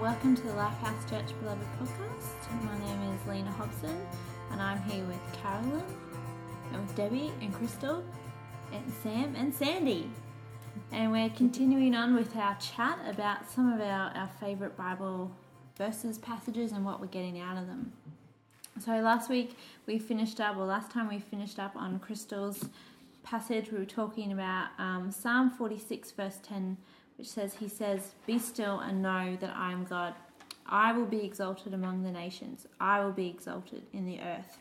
welcome to the Lifehouse Church Beloved podcast. My name is Lena Hobson, and I'm here with Carolyn, and with Debbie and Crystal, and Sam and Sandy. And we're continuing on with our chat about some of our, our favourite Bible verses, passages, and what we're getting out of them. So last week we finished up, or last time we finished up on Crystal's passage, we were talking about um, Psalm 46, verse 10 which says, He says, Be still and know that I am God. I will be exalted among the nations, I will be exalted in the earth.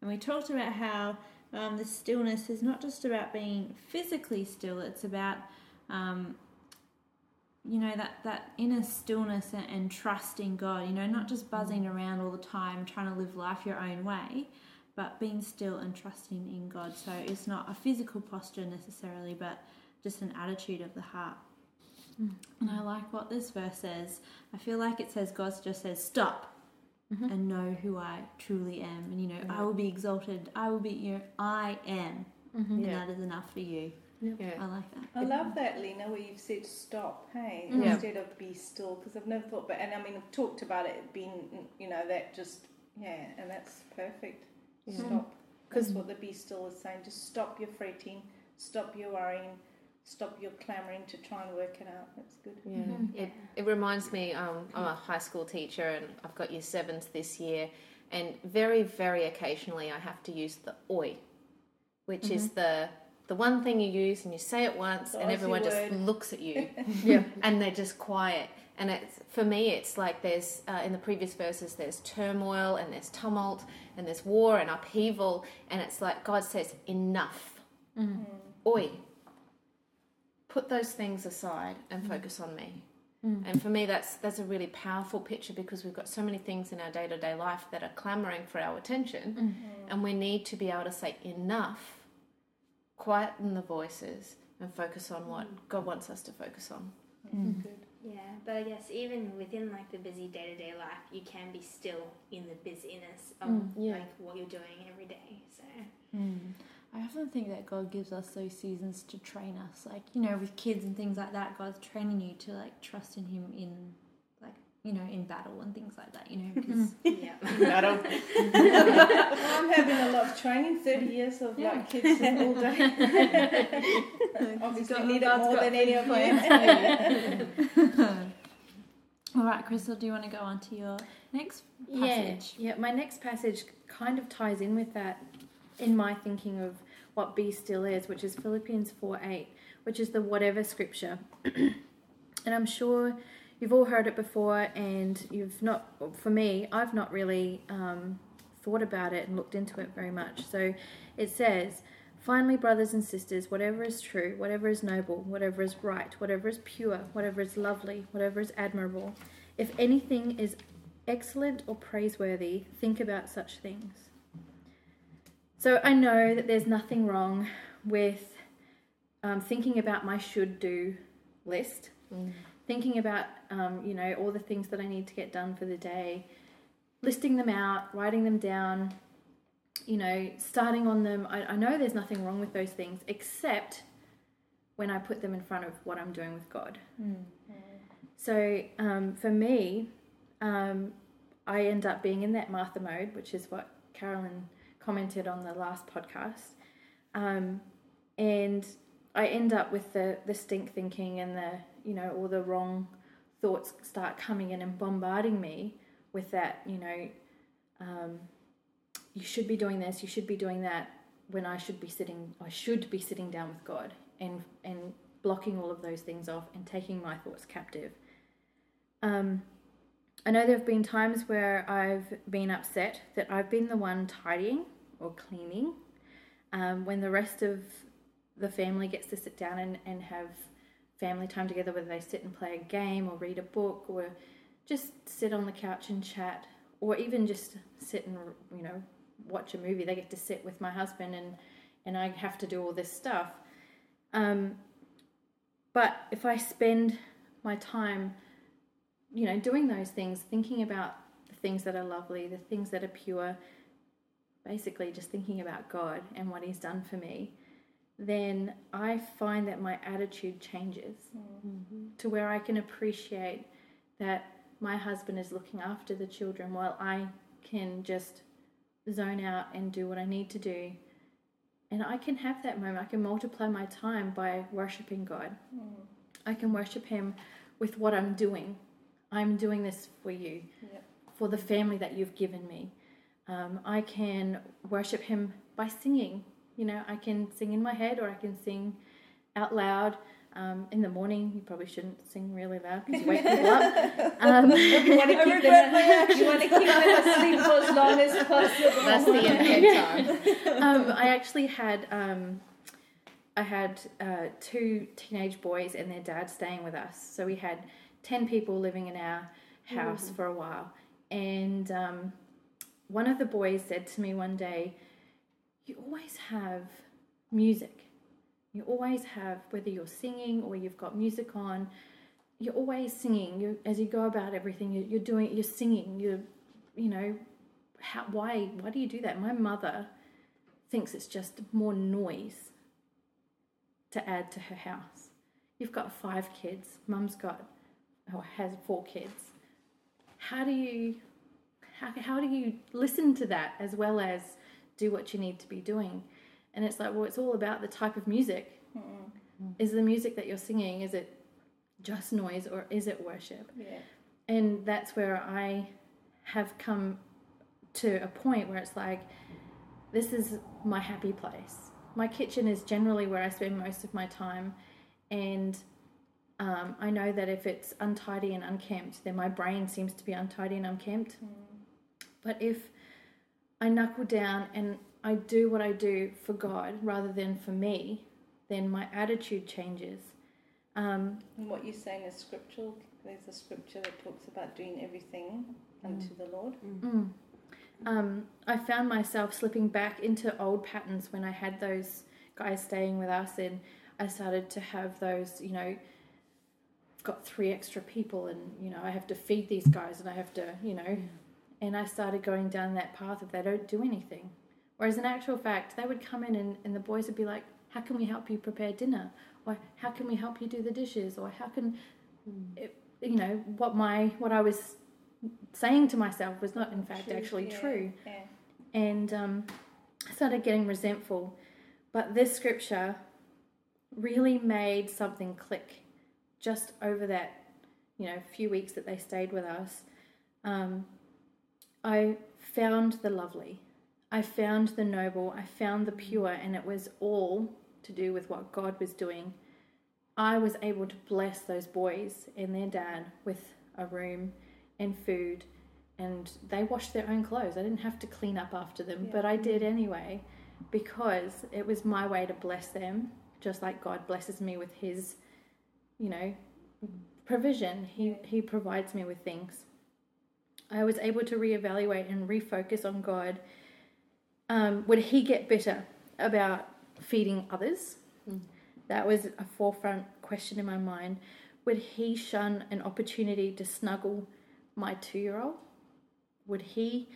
And we talked about how um, the stillness is not just about being physically still, it's about. Um, you know that that inner stillness and, and trust in God. You know, not just buzzing around all the time, trying to live life your own way, but being still and trusting in God. So it's not a physical posture necessarily, but just an attitude of the heart. And I like what this verse says. I feel like it says God just says, "Stop." Mm-hmm. And know who I truly am, and you know I will be exalted. I will be, you know, I am, mm-hmm. and Yeah. that is enough for you. Yeah. I like that. I love that, Lena, where you've said stop, hey, mm-hmm. Yeah. instead of be still, because I've never thought, but and I mean, I've talked about it being, you know, that just, yeah, and that's perfect. Yeah. Stop. 'Cause- That's what the be still is saying. Just stop your fretting, stop your worrying, stop your clamoring to try and work it out. That's good. Yeah. Mhm. It, it reminds me, um, I'm a high school teacher and I've got year sevens this year, and very, very occasionally I have to use the oi, which is the the one thing you use and you say it once The and Aussie everyone just looks at you Yeah. and they're just quiet. And it's for me, it's like there's uh, in the previous verses, there's turmoil and there's tumult and there's war and upheaval, and it's like God says, enough, oi, put those things aside and focus on me. And for me, that's that's a really powerful picture because we've got so many things in our day to day life that are clamoring for our attention, and we need to be able to say enough, quieten the voices, and focus on what God wants us to focus on. Mm. Good. Yeah, but I guess even within like the busy day to day life, you can be still in the busyness of Mm, yeah. like what you're doing every day. So Mm. I often think that God gives us those seasons to train us, like you know, with kids and things like that. God's training you to like trust in Him in, like you know, in battle and things like that. You know, because yeah, Well, I'm having a lot of training, 30 years of Yeah. like kids all day. Obviously, got- need it more than any of you. All right, Crystal, do you want to go on to your next Yeah, yeah. My next passage kind of ties in with that in my thinking of what be still is, which is Philippians 4 8, which is the whatever scripture. and I'm sure you've all heard it before, and you've not, for me, I've not really um, thought about it and looked into it very much. So it says, Finally, brothers and sisters, whatever is true, whatever is noble, whatever is right, whatever is pure, whatever is lovely, whatever is admirable, if anything is excellent or praiseworthy, think about such things. So I know that there's nothing wrong with um, thinking about my should do list, thinking about, um, you know, all the things that I need to get done for the day, listing them out, writing them down, you know, starting on them. I, I know there's nothing wrong with those things, except when I put them in front of what I'm doing with God. So um, for me, um, I end up being in that Martha mode, which is what Carolyn commented on the last podcast. Um, and I end up with the, the stink thinking and the, you know, all the wrong thoughts start coming in and bombarding me with that, you know, um, you should be doing this, you should be doing that, when I should be sitting, I should be sitting down with God and, and blocking all of those things off and taking my thoughts captive. Um, I know there have been times where I've been upset that I've been the one tidying or cleaning um, when the rest of the family gets to sit down and, and have family time together, whether they sit and play a game or read a book or just sit on the couch and chat or even just sit and, you know, watch a movie. They get to sit with my husband and, and I have to do all this stuff. Um, but if I spend my time you know, doing those things, thinking about the things that are lovely, the things that are pure, basically just thinking about God and what He's done for me, then I find that my attitude changes mm-hmm. to where I can appreciate that my husband is looking after the children while I can just zone out and do what I need to do. And I can have that moment. I can multiply my time by worshiping God. Mm. I can worship Him with what I'm doing. I'm doing this for you, Yeah. for the family that you've given me. Um, I can worship Him by singing. You know, I can sing in my head or I can sing out loud. Um, in the morning, you probably shouldn't sing really loud because you wake people up. Um, You want to keep them. You want to keep them asleep for as long as possible. That's the end time. um, I actually had um, I had uh, two teenage boys and their dad staying with us. So we had ten people living in our house for a while. And um, one of the boys said to me one day, "You always have music. You always have whether you're singing or you've got music on." You're always singing. You, as you go about everything, you, you're doing. You're singing. You're, you know, how, why? Why do you do that? My mother thinks it's just more noise to add to her house. You've got five kids. Mum's got or has four kids. How do you how, how do you listen to that as well as do what you need to be doing? And it's like, well, it's all about the type of music. Mm-hmm. Is the music that you're singing, is it just noise or is it worship? Yeah. and that's where I have come to a point where it's like, this is my happy place. My kitchen is generally where I spend most of my time, and um, I know that if it's untidy and unkempt, then my brain seems to be untidy and unkempt. But if I knuckle down and I do what I do for God rather than for me, then my attitude changes. Um, And what you're saying is scriptural. There's a scripture that talks about doing everything unto the Lord. Mm. Um, I found myself slipping back into old patterns when I had those guys staying with us, and I started to have those, you know, I've got three extra people, and you know, I have to feed these guys, and I have to, you know, and I started going down that path of they don't do anything. Whereas in actual fact, they would come in and, and the boys would be like, "How can we help you prepare dinner?" Or "How can we help you do the dishes?" Or "How can," it, you know, what my what I was saying to myself was not in fact True, actually yeah, true Yeah. and um, I started getting resentful. But this scripture really made something click just over that, you know, few weeks that they stayed with us. Um, I found the lovely, I found the noble, I found the pure, and it was all to do with what God was doing. I was able to bless those boys and their dad with a room and food and they washed their own clothes. I didn't have to clean up after them, but I did anyway because it was my way to bless them, just like God blesses me with His, you know, provision. He He provides me with things. I was able to reevaluate and refocus on God. Um, would He get bitter about feeding others? That was a forefront question in my mind. Would He shun an opportunity to snuggle my two-year-old? Would He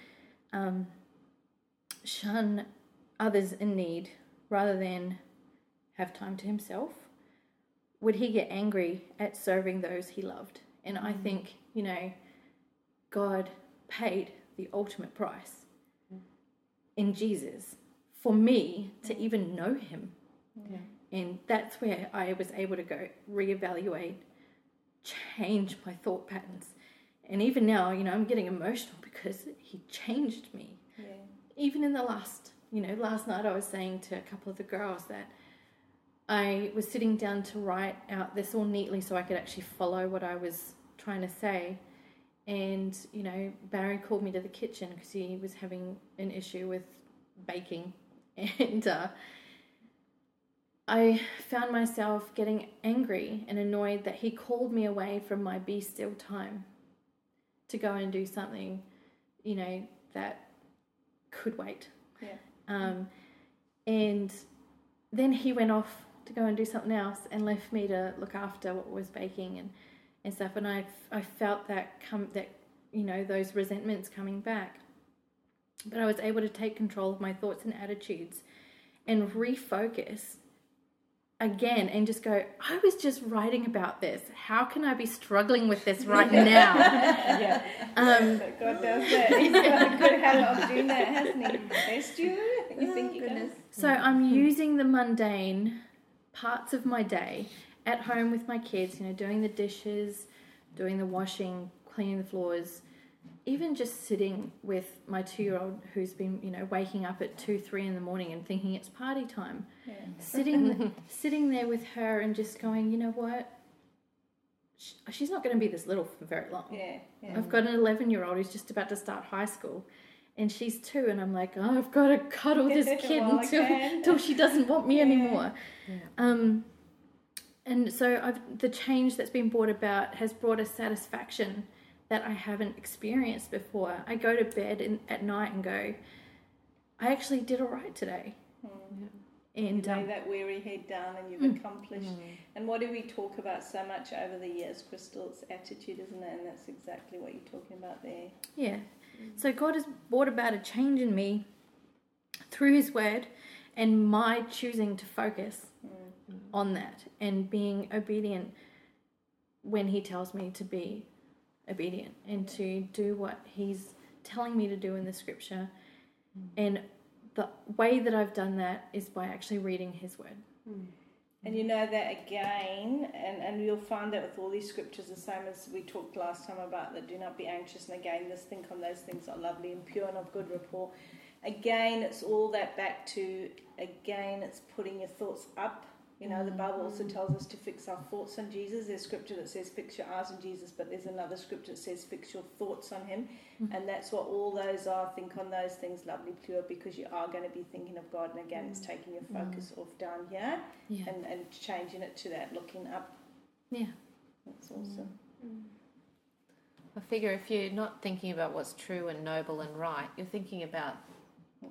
um, shun others in need rather than have time to himself? Would he get angry at serving those he loved? And I mm. think, you know, God paid the ultimate price mm. in Jesus for me to mm. even know him. And that's where I was able to go reevaluate, change my thought patterns. And even now, you know, I'm getting emotional because he changed me Yeah. even in the last, you know, last night I was saying to a couple of the girls that I was sitting down to write out this all neatly so I could actually follow what I was trying to say. And, you know, Barry called me to the kitchen because he was having an issue with baking. And uh, I found myself getting angry and annoyed that he called me away from my be still time to go and do something, you know, that could wait. Yeah. Um, and then he went off to go and do something else and left me to look after what was baking and, and stuff. And I, I felt that come that you know those resentments coming back. But I was able to take control of my thoughts and attitudes and refocus again and just go, I was just writing about this. How can I be struggling with this right now? yeah. Um, But God does that. He's got a good habit of doing that, hasn't he? Test you. You think he? So I'm using the mundane parts of my day at home with my kids, you know, doing the dishes, doing the washing, cleaning the floors, even just sitting with my two year old who's been, you know, waking up at two, three in the morning and thinking it's party time. Yeah. Sitting sitting there with her and just going, you know what? Sh- She's not going to be this little for very long. Yeah. Yeah. I've got an 11 year old who's just about to start high school. And she's two, and I'm like, oh, I've got to cuddle this kid While I until, until she doesn't want me Yeah. anymore. Um, and so I've, the change that's been brought about has brought a satisfaction that I haven't experienced before. I go to bed in, at night and go, I actually did all right today. You And lay um, that weary head down and you've accomplished. And what do we talk about so much over the years, Crystal? It's attitude, isn't it? And that's exactly what you're talking about there. Yeah. So God has brought about a change in me through His Word and my choosing to focus mm-hmm. on that and being obedient when He tells me to be obedient and to do what He's telling me to do in the scripture. Mm. And the way that I've done that is by actually reading His Word. Mm. And you know that again, and, and you'll find that with all these scriptures, the same as we talked last time about that do not be anxious, and again, this think on those things are lovely and pure and of good rapport. Again, it's all that back to, again, it's putting your thoughts up. You know, the mm-hmm. Bible also mm-hmm. tells us to fix our thoughts on Jesus. There's scripture that says fix your eyes on Jesus, but there's another scripture that says fix your thoughts on Him. Mm-hmm. And that's what all those are. Think on those things, lovely, pure, because you are going to be thinking of God. And again, it's mm. taking your focus mm. off down here Yeah. and, and changing it to that looking up. Yeah. That's awesome. Mm. I figure if you're not thinking about what's true and noble and right, you're thinking about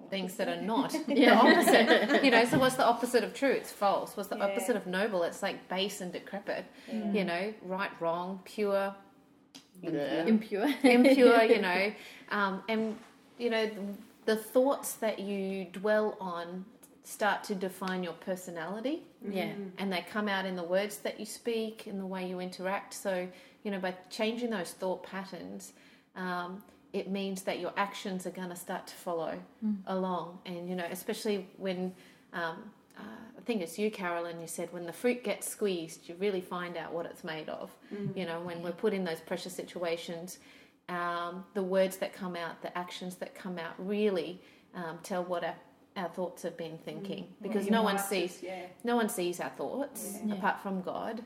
things that are not the opposite. You know, so what's the opposite of true? It's false. What's the Yeah. opposite of noble? It's like base and decrepit. You know, right, wrong, pure, bleh, Impure. impure. You know, um, and you know the thoughts that you dwell on start to define your personality yeah. and they come out in the words that you speak in the way you interact so you know by changing those thought patterns um, it means that your actions are going to start to follow along and you know especially when um, uh, I think it's you, Carolyn. You said when the fruit gets squeezed, you really find out what it's made of. You know, when we're put in those pressure situations, um, the words that come out, the actions that come out, really um, tell what our, our thoughts have been thinking. Because Your no one sees Yeah. no one sees our thoughts Yeah. apart from God,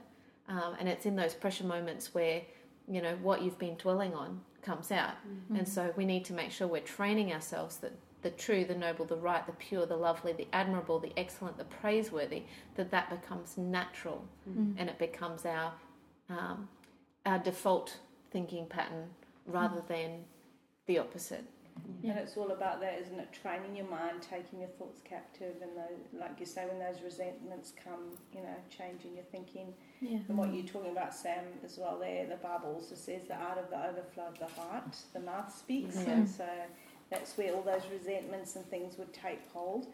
um, and it's in those pressure moments where you know what you've been dwelling on comes out, mm-hmm. and so we need to make sure we're training ourselves that the true, the noble, the right, the pure, the lovely, the admirable, the excellent, the praiseworthy, that that becomes natural, mm-hmm. and it becomes our um, our default thinking pattern rather mm-hmm. than the opposite. Yeah. And it's all about that, isn't it? Training your mind, taking your thoughts captive, and those, like you say, when those resentments come, you know, changing your thinking. Yeah. And what you're talking about, Sam, as well. There, the Bible also says the art of the overflow of the heart, the mouth speaks, Yeah. and so that's where all those resentments and things would take hold.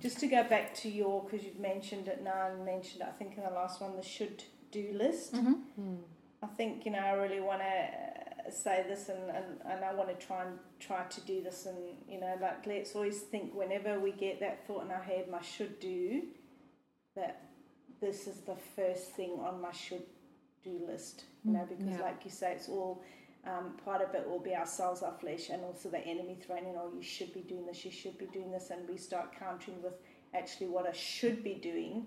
Just to go back to your, because you've mentioned it now and mentioned, I think in the last one, the should do list. Mm-hmm. I think you know I really want to say this and, and, and I want to try and try to do this and you know like let's always think whenever we get that thought in our head my should do that this is the first thing on my should do list you know because Yeah. like you say it's all um, part of it will be ourselves our flesh and also the enemy throwing in oh you should be doing this you should be doing this and we start countering with actually what I should be doing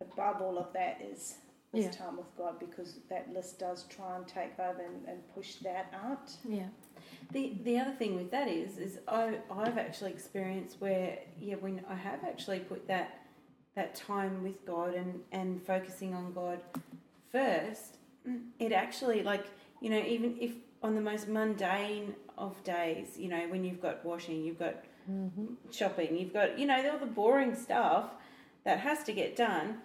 above all of that is this Yeah. time with God because that list does try and take over and, and push that out. Yeah. The the other thing with that is is I I've actually experienced where yeah when I have actually put that that time with God and and focusing on God first, mm, it actually like you know even if on the most mundane of days, you know when you've got washing, you've got mm-hmm. shopping, you've got you know all the boring stuff that has to get done.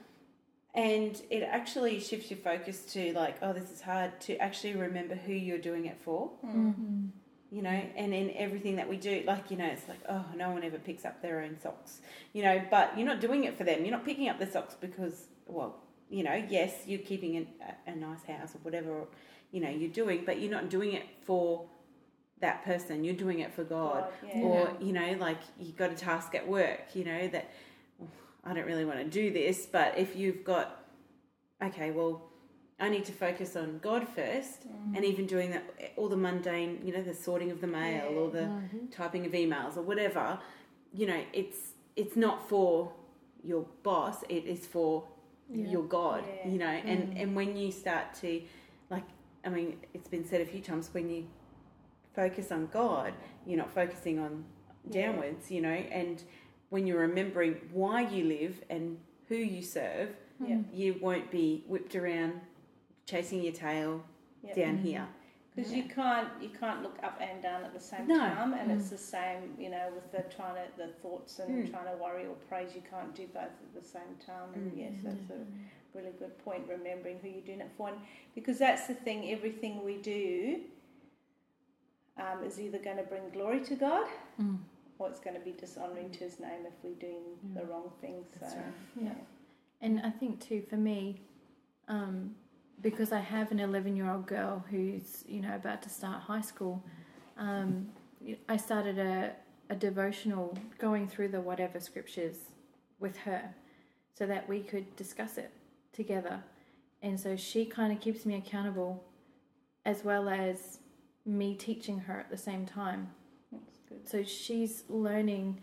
And it actually shifts your focus to like, oh, this is hard to actually remember who you're doing it for Mm-hmm. you know, and in everything that we do, like, you know, it's like, oh, no one ever picks up their own socks, you know, but you're not doing it for them. You're not picking up the socks because, well, you know, yes, you're keeping an, a, a nice house or whatever, you know, you're doing, but you're not doing it for that person. You're doing it for God. God, yeah. Or, you know, like you got a task at work, you know, that I don't really want to do this, but if you've got, okay, well, I need to focus on God 1st mm-hmm. and even doing that, all the mundane, you know, the sorting of the mail or the mm-hmm. typing of emails or whatever, you know, it's it's not for your boss, it is for Yeah. your God, Yeah. you know, and mm-hmm. and when you start to, like, I mean, it's been said a few times when you focus on God, you're not focusing on Yeah. downwards, you know, and when you're remembering why you live and who you serve, Yeah. you won't be whipped around chasing your tail Yeah. down here. Because you can't you can't look up and down at the same No. time, and it's the same you know with the trying to the thoughts and Mm. trying to worry or praise. You can't do both at the same time. And Mm. yes, that's a really good point. Remembering who you're doing it for, and because that's the thing. Everything we do um, is either going to bring glory to God, Mm. Or it's going to be dishonoring to His name if we're doing the wrong thing. So That's right. Yeah. And I think too, for me, um, because I have an 11 year old girl who's, you know, about to start high school, um, I started a, a devotional going through the whatever scriptures with her so that we could discuss it together. And so she kind of keeps me accountable as well as me teaching her at the same time. So she's learning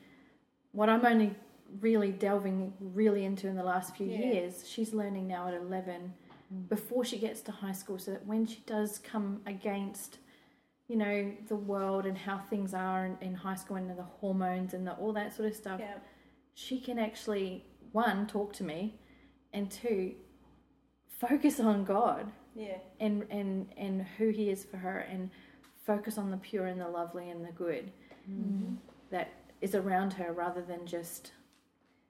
what I'm only really delving really into in the last few Yeah. years. She's learning now at 11 mm. before she gets to high school so that when she does come against you know the world and how things are in, in high school and the hormones and the, all that sort of stuff Yeah, she can actually one talk to me and two focus on god yeah, and and and who he is for her and focus on the pure and the lovely and the good that is around her rather than just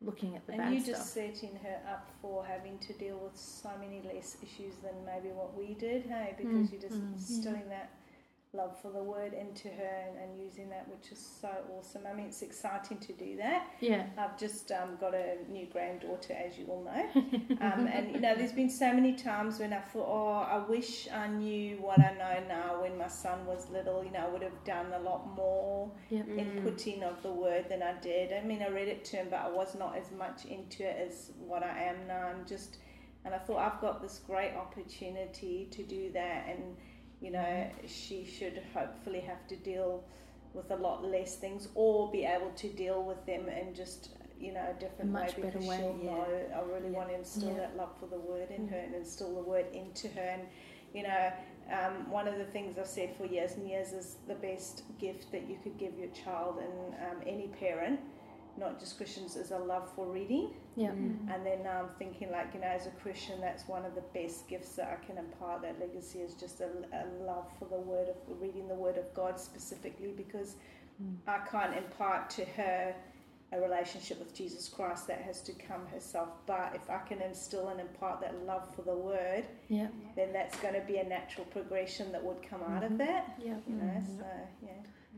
looking at the and bad you stuff just setting her up for having to deal with so many less issues than maybe what we did. Hey, because Mm. you're just Mm. instilling that love for the word into her and, and using that, which is so awesome. I mean, it's exciting to do that. yeah I've just um, got a new granddaughter, as you all know. Um, and, you know, there's been so many times when I thought, oh, I wish I knew what I know now when my son was little. You know, I would have done a lot more Yep. inputting of the word than I did. I mean, I read it to him, but I was not as much into it as what I am now. I'm just, and I thought I've got this great opportunity to do that, and you know, she should hopefully have to deal with a lot less things, or be able to deal with them in just you know a different Much way better because way, she'll yeah. know. I really Yeah. want to instill Yeah. that love for the word in Mm. her and instill the word into her, and you know. Um, one of the things I've said for years and years is the best gift that you could give your child and um, any parent, not just Christians, is a love for reading. yeah mm. Mm. And then now I'm thinking, like, you know, as a Christian, that's one of the best gifts that I can impart. That legacy is just a, a love for the Word of reading the Word of God specifically, because mm. I can't impart to her a relationship with Jesus Christ that has to come herself. But if I can instill and impart that love for the Word, yeah then that's going to be a natural progression that would come out of mm-hmm. that. yeah You know, mm-hmm. so yeah,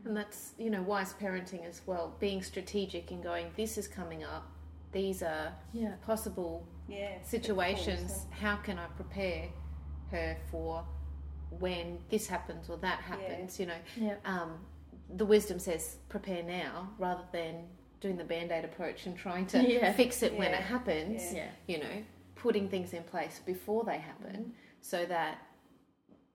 And that's, you know, wise parenting as well, being strategic and going, this is coming up, these are yeah possible yeah. situations. How can I prepare her for when this happens or that happens? You know, yeah um, the wisdom says prepare now rather than doing the band aid approach and trying to Yeah. fix it when it happens. Yeah. yeah You know, putting things in place before they happen so that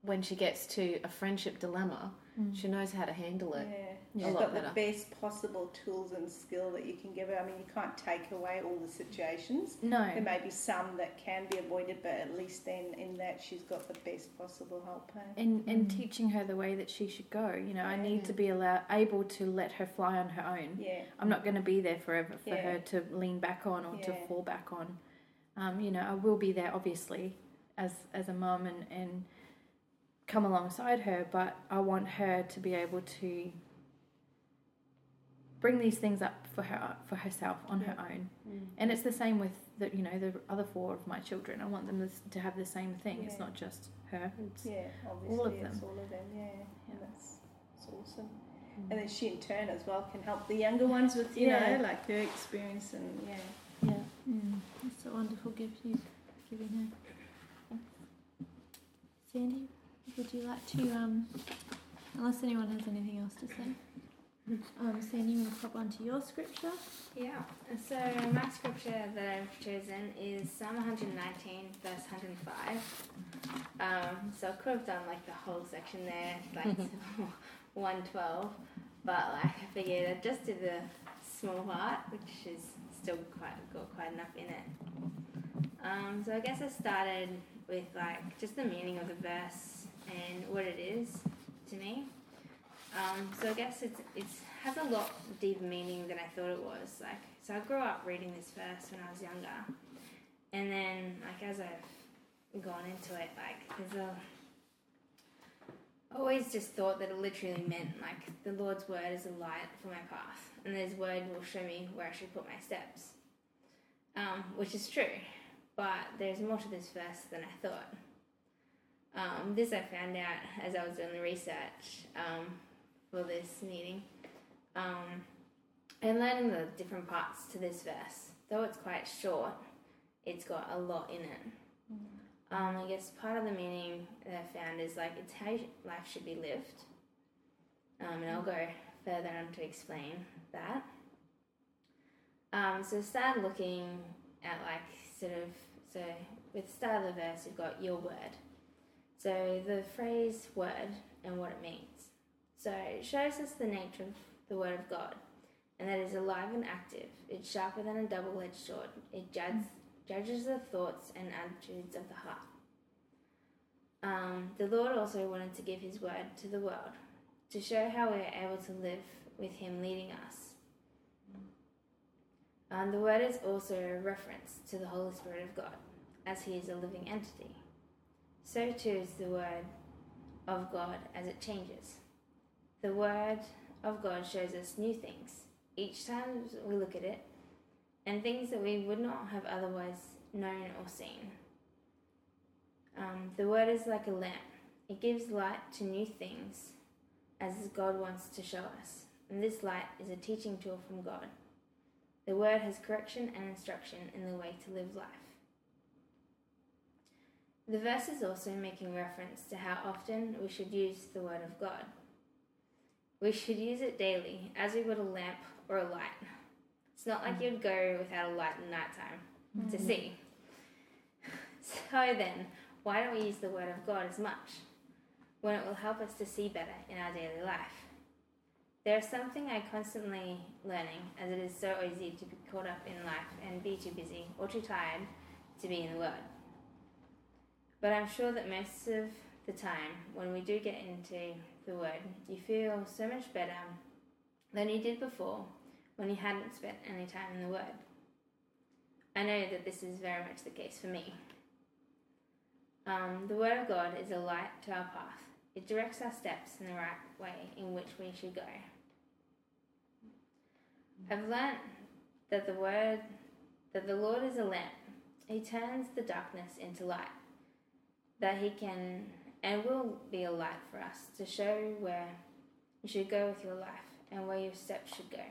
when she gets to a friendship dilemma, Mm. she knows how to handle it. Yeah, Yeah. A she's lot got the best possible tools and skill that you can give her. I mean, you can't take away all the situations. no There may be some that can be avoided, but at least then in that she's got the best possible help. Hey? and and teaching her the way that she should go you know i need to be allowed able to let her fly on her own Yeah, i'm not going to be there forever for Yeah. her to lean back on or to fall back on um, you know i will be there obviously as as a mum and and come alongside her but i want her to be able to bring these things up for her for herself on her mm. own mm. and it's the same with the you know the other four of my children i want them to- to have the same thing it's not just her mm, it's yeah, obviously All of it's them. all of them. Yeah, Yeah. that's It's awesome. And then she in turn as well can help the younger ones with, you Yeah. know, like her experience and yeah. Yeah. Mm, that's a wonderful gift you've given her. Sandy, would you like to, um, unless anyone has anything else to say, um, Sandy, you want to pop onto your scripture? Yeah. So my scripture that I've chosen is Psalm 119, verse 105. Um, so I could have done like the whole section there, like 112, but like I figured I'd just did the small part, which is still quite got quite enough in it. Um, so I guess I started with like just the meaning of the verse and what it is to me. Um, so I guess it's it's has a lot deeper meaning than I thought it was. Like so I grew up reading this verse when I was younger, and then like as I've gone into it, like there's always just thought that it literally meant like the Lord's word is a light for my path, and His word will show me where I should put my steps, um, which is true. But there's more to this verse than I thought. Um, this I found out as I was doing the research um, for this meeting, um, and learning the different parts to this verse. Though it's quite short, it's got a lot in it. Um, I guess part of the meaning that I found is like it's how life should be lived. Um, and I'll go further on to explain that. Um, so I started looking at like sort of so with the start of the verse you've got your word. So the phrase word and what it means. So it shows us the nature of the word of God, and that is alive and active. It's sharper than a double-edged sword. It judges judges the thoughts and attitudes of the heart. Um, the Lord also wanted to give His word to the world to show how we are able to live with Him leading us. Um, the word is also a reference to the Holy Spirit of God, as He is a living entity. So too is the word of God as it changes. The word of God shows us new things each time we look at it, and things that we would not have otherwise known or seen. Um, the word is like a lamp, it gives light to new things as God wants to show us. And this light is a teaching tool from God. The word has correction and instruction in the way to live life. The verse is also making reference to how often we should use the word of God. We should use it daily, as we would a lamp or a light. It's not like mm. you'd go without a light at night time to mm. see. So then, why don't we use the Word of God as much when it will help us to see better in our daily life? There is something I constantly learning, as it is so easy to be caught up in life and be too busy or too tired to be in the Word. But I'm sure that most of the time, when we do get into the Word, you feel so much better than you did before when you hadn't spent any time in the Word. I know that this is very much the case for me. Um, the Word of God is a light to our path. It directs our steps in the right way in which we should go. I've learnt that the Word, that the Lord is a lamp. He turns the darkness into light. That He can and will be a light for us to show where you should go with your life and where your steps should go.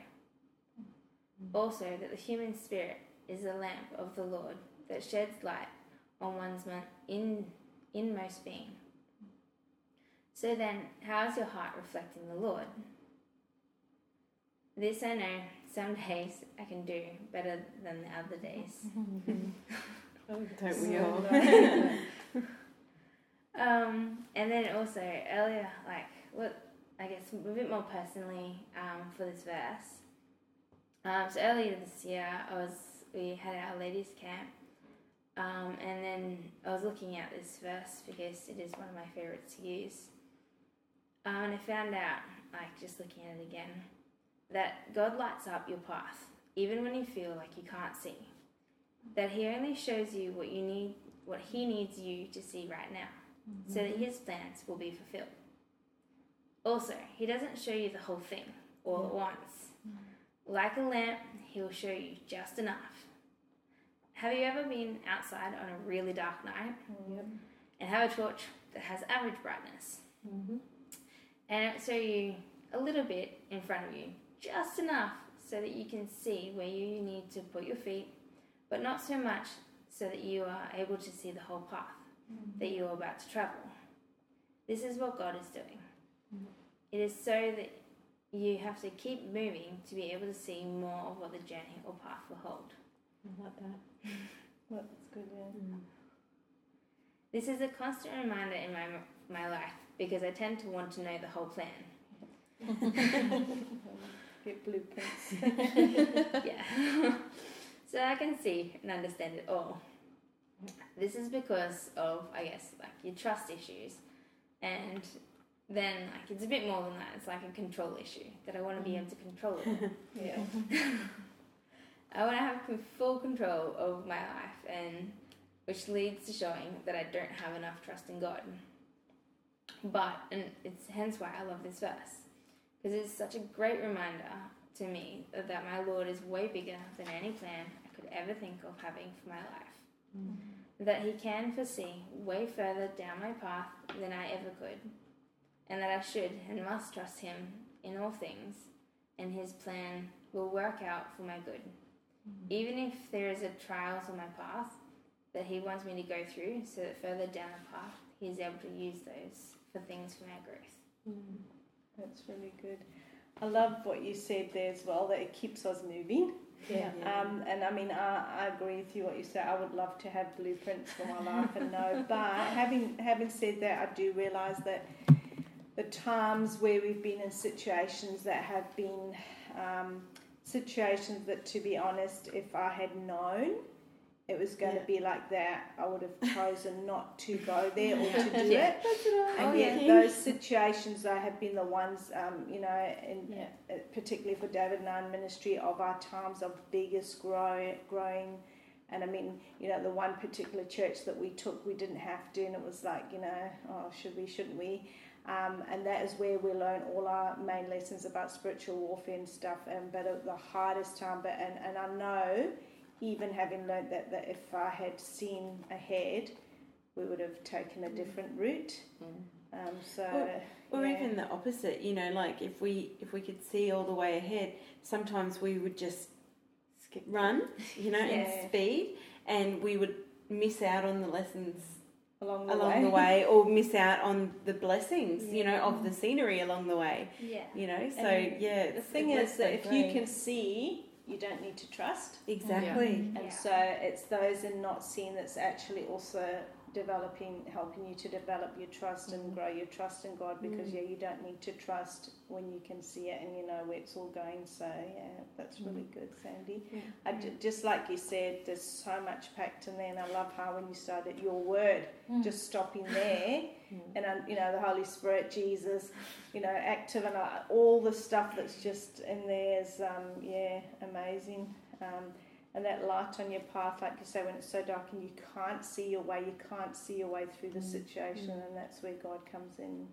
Also, that the human spirit is the lamp of the Lord that sheds light on one's in, inmost being. So then, how is your heart reflecting the Lord? This I know, some days I can do better than the other days. Don't we all? Um, and then also earlier, like what I guess a bit more personally um, for this verse. Um, so earlier this year, I was we had our ladies' camp, um, and then I was looking at this verse because it is one of my favorites to use. Um, and I found out, like just looking at it again, that God lights up your path even when you feel like you can't see. That He only shows you what you need, what He needs you to see right now so that his plans will be fulfilled. Also, he doesn't show you the whole thing all at once. Like a lamp, he will show you just enough. Have you ever been outside on a really dark night Yep. and have a torch that has average brightness? Mm-hmm. and it'll show you a little bit in front of you, just enough so that you can see where you need to put your feet, but not so much so that you are able to see the whole path that you're about to travel. This is what God is doing. Mm-hmm. It is so that you have to keep moving to be able to see more of what the journey or path will hold. I like that. Well, that's good, yeah. Mm. This is a constant reminder in my my life because I tend to want to know the whole plan. Get blueprints. yeah. so I can see and understand it all. This is because of, I guess, like your trust issues. And then, like, it's a bit more than that. It's like a control issue that I want to be able to control it. Mm-hmm. Yeah. I want to have full control of my life, and which leads to showing that I don't have enough trust in God. But, and it's hence why I love this verse, because it's such a great reminder to me that my Lord is way bigger than any plan I could ever think of having for my life. That He can foresee way further down my path than I ever could, and that I should and must trust Him in all things, and His plan will work out for my good. Mm-hmm. Even if there is a trials on my path that He wants me to go through, so that further down the path He is able to use those for things for my growth. Mm-hmm. That's really good. I love what you said there as well, that it keeps us moving. Yeah. Um, and I mean, I, I agree with you what you said. I would love to have blueprints for my life and know. But having having said that, I do realise that the times where we've been in situations that have been um, situations that, to be honest, if I had known it was going Yeah. to be like that, I would have chosen not to go there or to do Yeah. it. And yet, those situations though have been the ones, um, you know, in, uh, particularly for David and I ministry, of our times of biggest grow, growing. And I mean, you know, the one particular church that we took, we didn't have to, and it was like, you know, oh, should we, shouldn't we? Um, and that is where we learn all our main lessons about spiritual warfare and stuff. And but at the hardest time, but and, and I know, even having learned that, that if I had seen ahead, we would have taken a different route. Um, so, Or yeah. even the opposite, you know, like if we if we could see all the way ahead, sometimes we would just Skip. run, you know, Yeah. in speed, and we would miss out on the lessons along the along way. the way, or miss out on the blessings, you know, of the scenery along the way, Yeah. you know. So And yeah, The thing is that so if you can see, you don't need to trust. exactly, And Yeah. so it's those in not seeing that's actually also developing, helping you to develop your trust and mm-hmm. grow your trust in God because, mm. yeah, you don't need to trust when you can see it and you know where it's all going. So, yeah, that's mm. really good, Sandy. Yeah. I d- just like you said, there's so much packed in there, and I love how when you started your word, mm. just stopping there, and um, you know the Holy Spirit, Jesus, you know, active, and uh, all the stuff that's just in there is, um, yeah, amazing. Um, and that light on your path, like you say, when it's so dark and you can't see your way, you can't see your way through the situation, and that's where God comes in.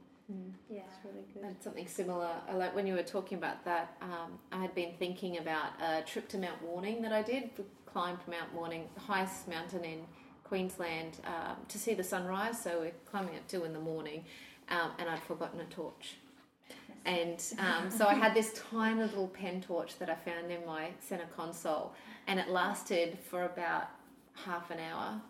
Yeah. It's really good. And something similar, I like when you were talking about that, um, I had been thinking about a trip to Mount Warning that I did. We climbed Mount Warning, the highest mountain in Queensland, um, to see the sunrise. So we're climbing at two in the morning, um, and I'd forgotten a torch. And um, so I had this tiny little pen torch that I found in my center console, and it lasted for about half an hour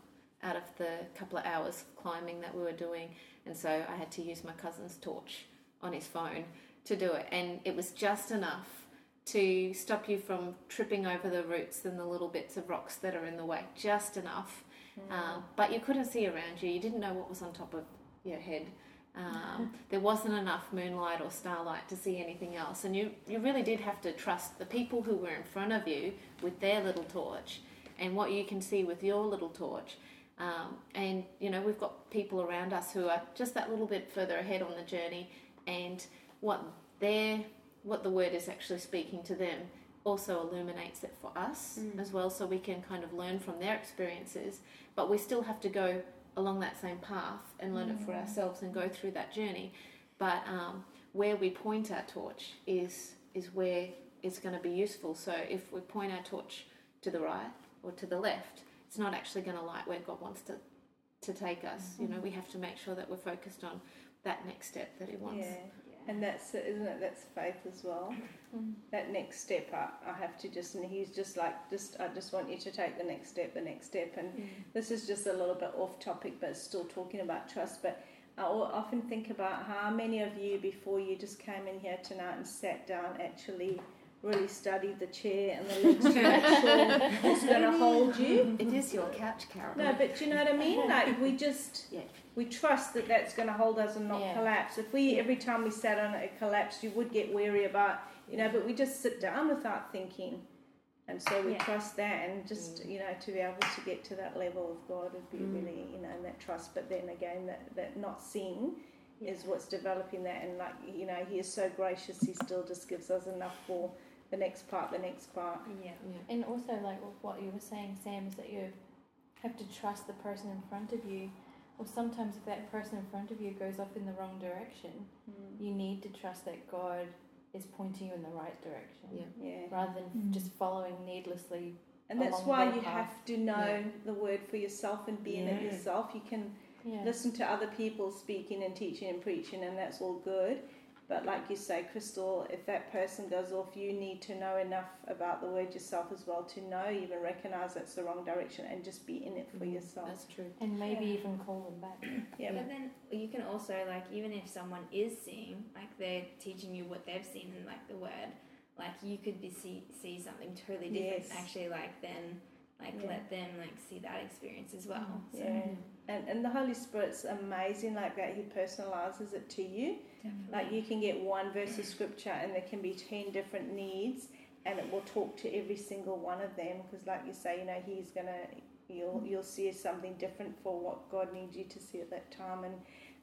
out of the couple of hours of climbing that we were doing. And so I had to use my cousin's torch on his phone to do it. And it was just enough to stop you from tripping over the roots and the little bits of rocks that are in the way. Just enough. Um, but you couldn't see around you. You didn't know what was on top of your head. Um, there wasn't enough moonlight or starlight to see anything else. And you, you really did have to trust the people who were in front of you with their little torch and what you can see with your little torch. Um, and you know we've got people around us who are just that little bit further ahead on the journey, and what their what the word is actually speaking to them also illuminates it for us mm. as well, so we can kind of learn from their experiences. But we still have to go along that same path and learn it for mm. ourselves and go through that journey. But um, where we point our torch is is where it's going to be useful. So if we point our torch to the right or to the left, it's not actually going to light where God wants to to take us. You mm-hmm. know, we have to make sure that we're focused on that next step that He wants. Yeah. And that's isn't it? That's faith as well. Mm. That next step, I, I have to just, and he's just like, just I just want you to take the next step, the next step. And this is just a little bit off topic, but still talking about trust. But I often think about how many of you, before you just came in here tonight and sat down, actually really studied the chair and the legs to make sure it's going to hold you. It is your couch, Carol. No, but you know what I mean? Like we just Yeah. we trust that that's going to hold us and not Yeah. collapse. If we every time we sat on it, it collapsed, you would get weary about you know. But we just sit down without thinking, and so we Yeah. trust that, and just mm. you know to be able to get to that level of God would be mm. really you know and that trust. But then again, that that not seeing is what's developing that, and like you know, He is so gracious. He still just gives us enough for the next part, the next part. Yeah. Yeah. And also, like what you were saying, Sam, is that you have to trust the person in front of you. Or sometimes, if that person in front of you goes off in the wrong direction, you need to trust that God is pointing you in the right direction. Yeah. Yeah. Rather than Mm. just following needlessly. And that's along why their you path. have to know Yeah. the word for yourself and be in it yourself. You can Yeah. listen to other people speaking and teaching and preaching, and that's all good. But like you say, Crystal, if that person goes off, you need to know enough about the word yourself as well to know, even recognize that's the wrong direction, and just be in it for Mhm. yourself. That's true. and maybe Yeah. even call them back. Yeah. But then you can also like even if someone is seeing like they're teaching you what they've seen in like the word, like you could be see see something totally different. Yes. Actually, like then like Yeah. let them like see that experience as well. So Yeah. And and the Holy Spirit's amazing like that. He personalizes it to you. Definitely. Like you can get one verse of scripture and there can be 10 different needs and it will talk to every single one of them because like you say, you know, he's going to you'll you'll see something different for what God needs you to see at that time. And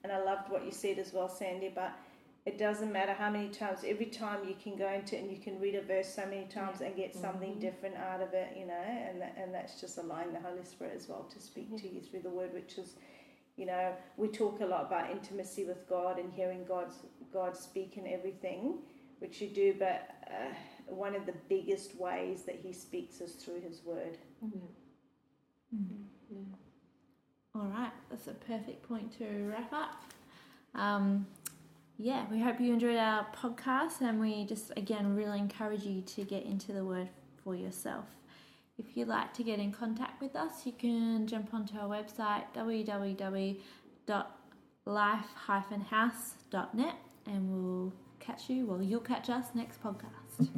and I loved what you said as well Sandy but it doesn't matter how many times every time you can go into it and you can read a verse so many times and get something mm-hmm. different out of it you know and that, and that's just allowing the Holy Spirit as well to speak to you through the word which is you know we talk a lot about intimacy with God and hearing God's God speak and everything, which you do. But uh, one of the biggest ways that He speaks is through His Word. Yeah. All right, that's a perfect point to wrap up. Um, yeah, we hope you enjoyed our podcast, and we just again really encourage you to get into the Word for yourself. If you'd like to get in contact with us, you can jump onto our website www.life-house.net, and we'll catch you. Well, you'll catch us next podcast.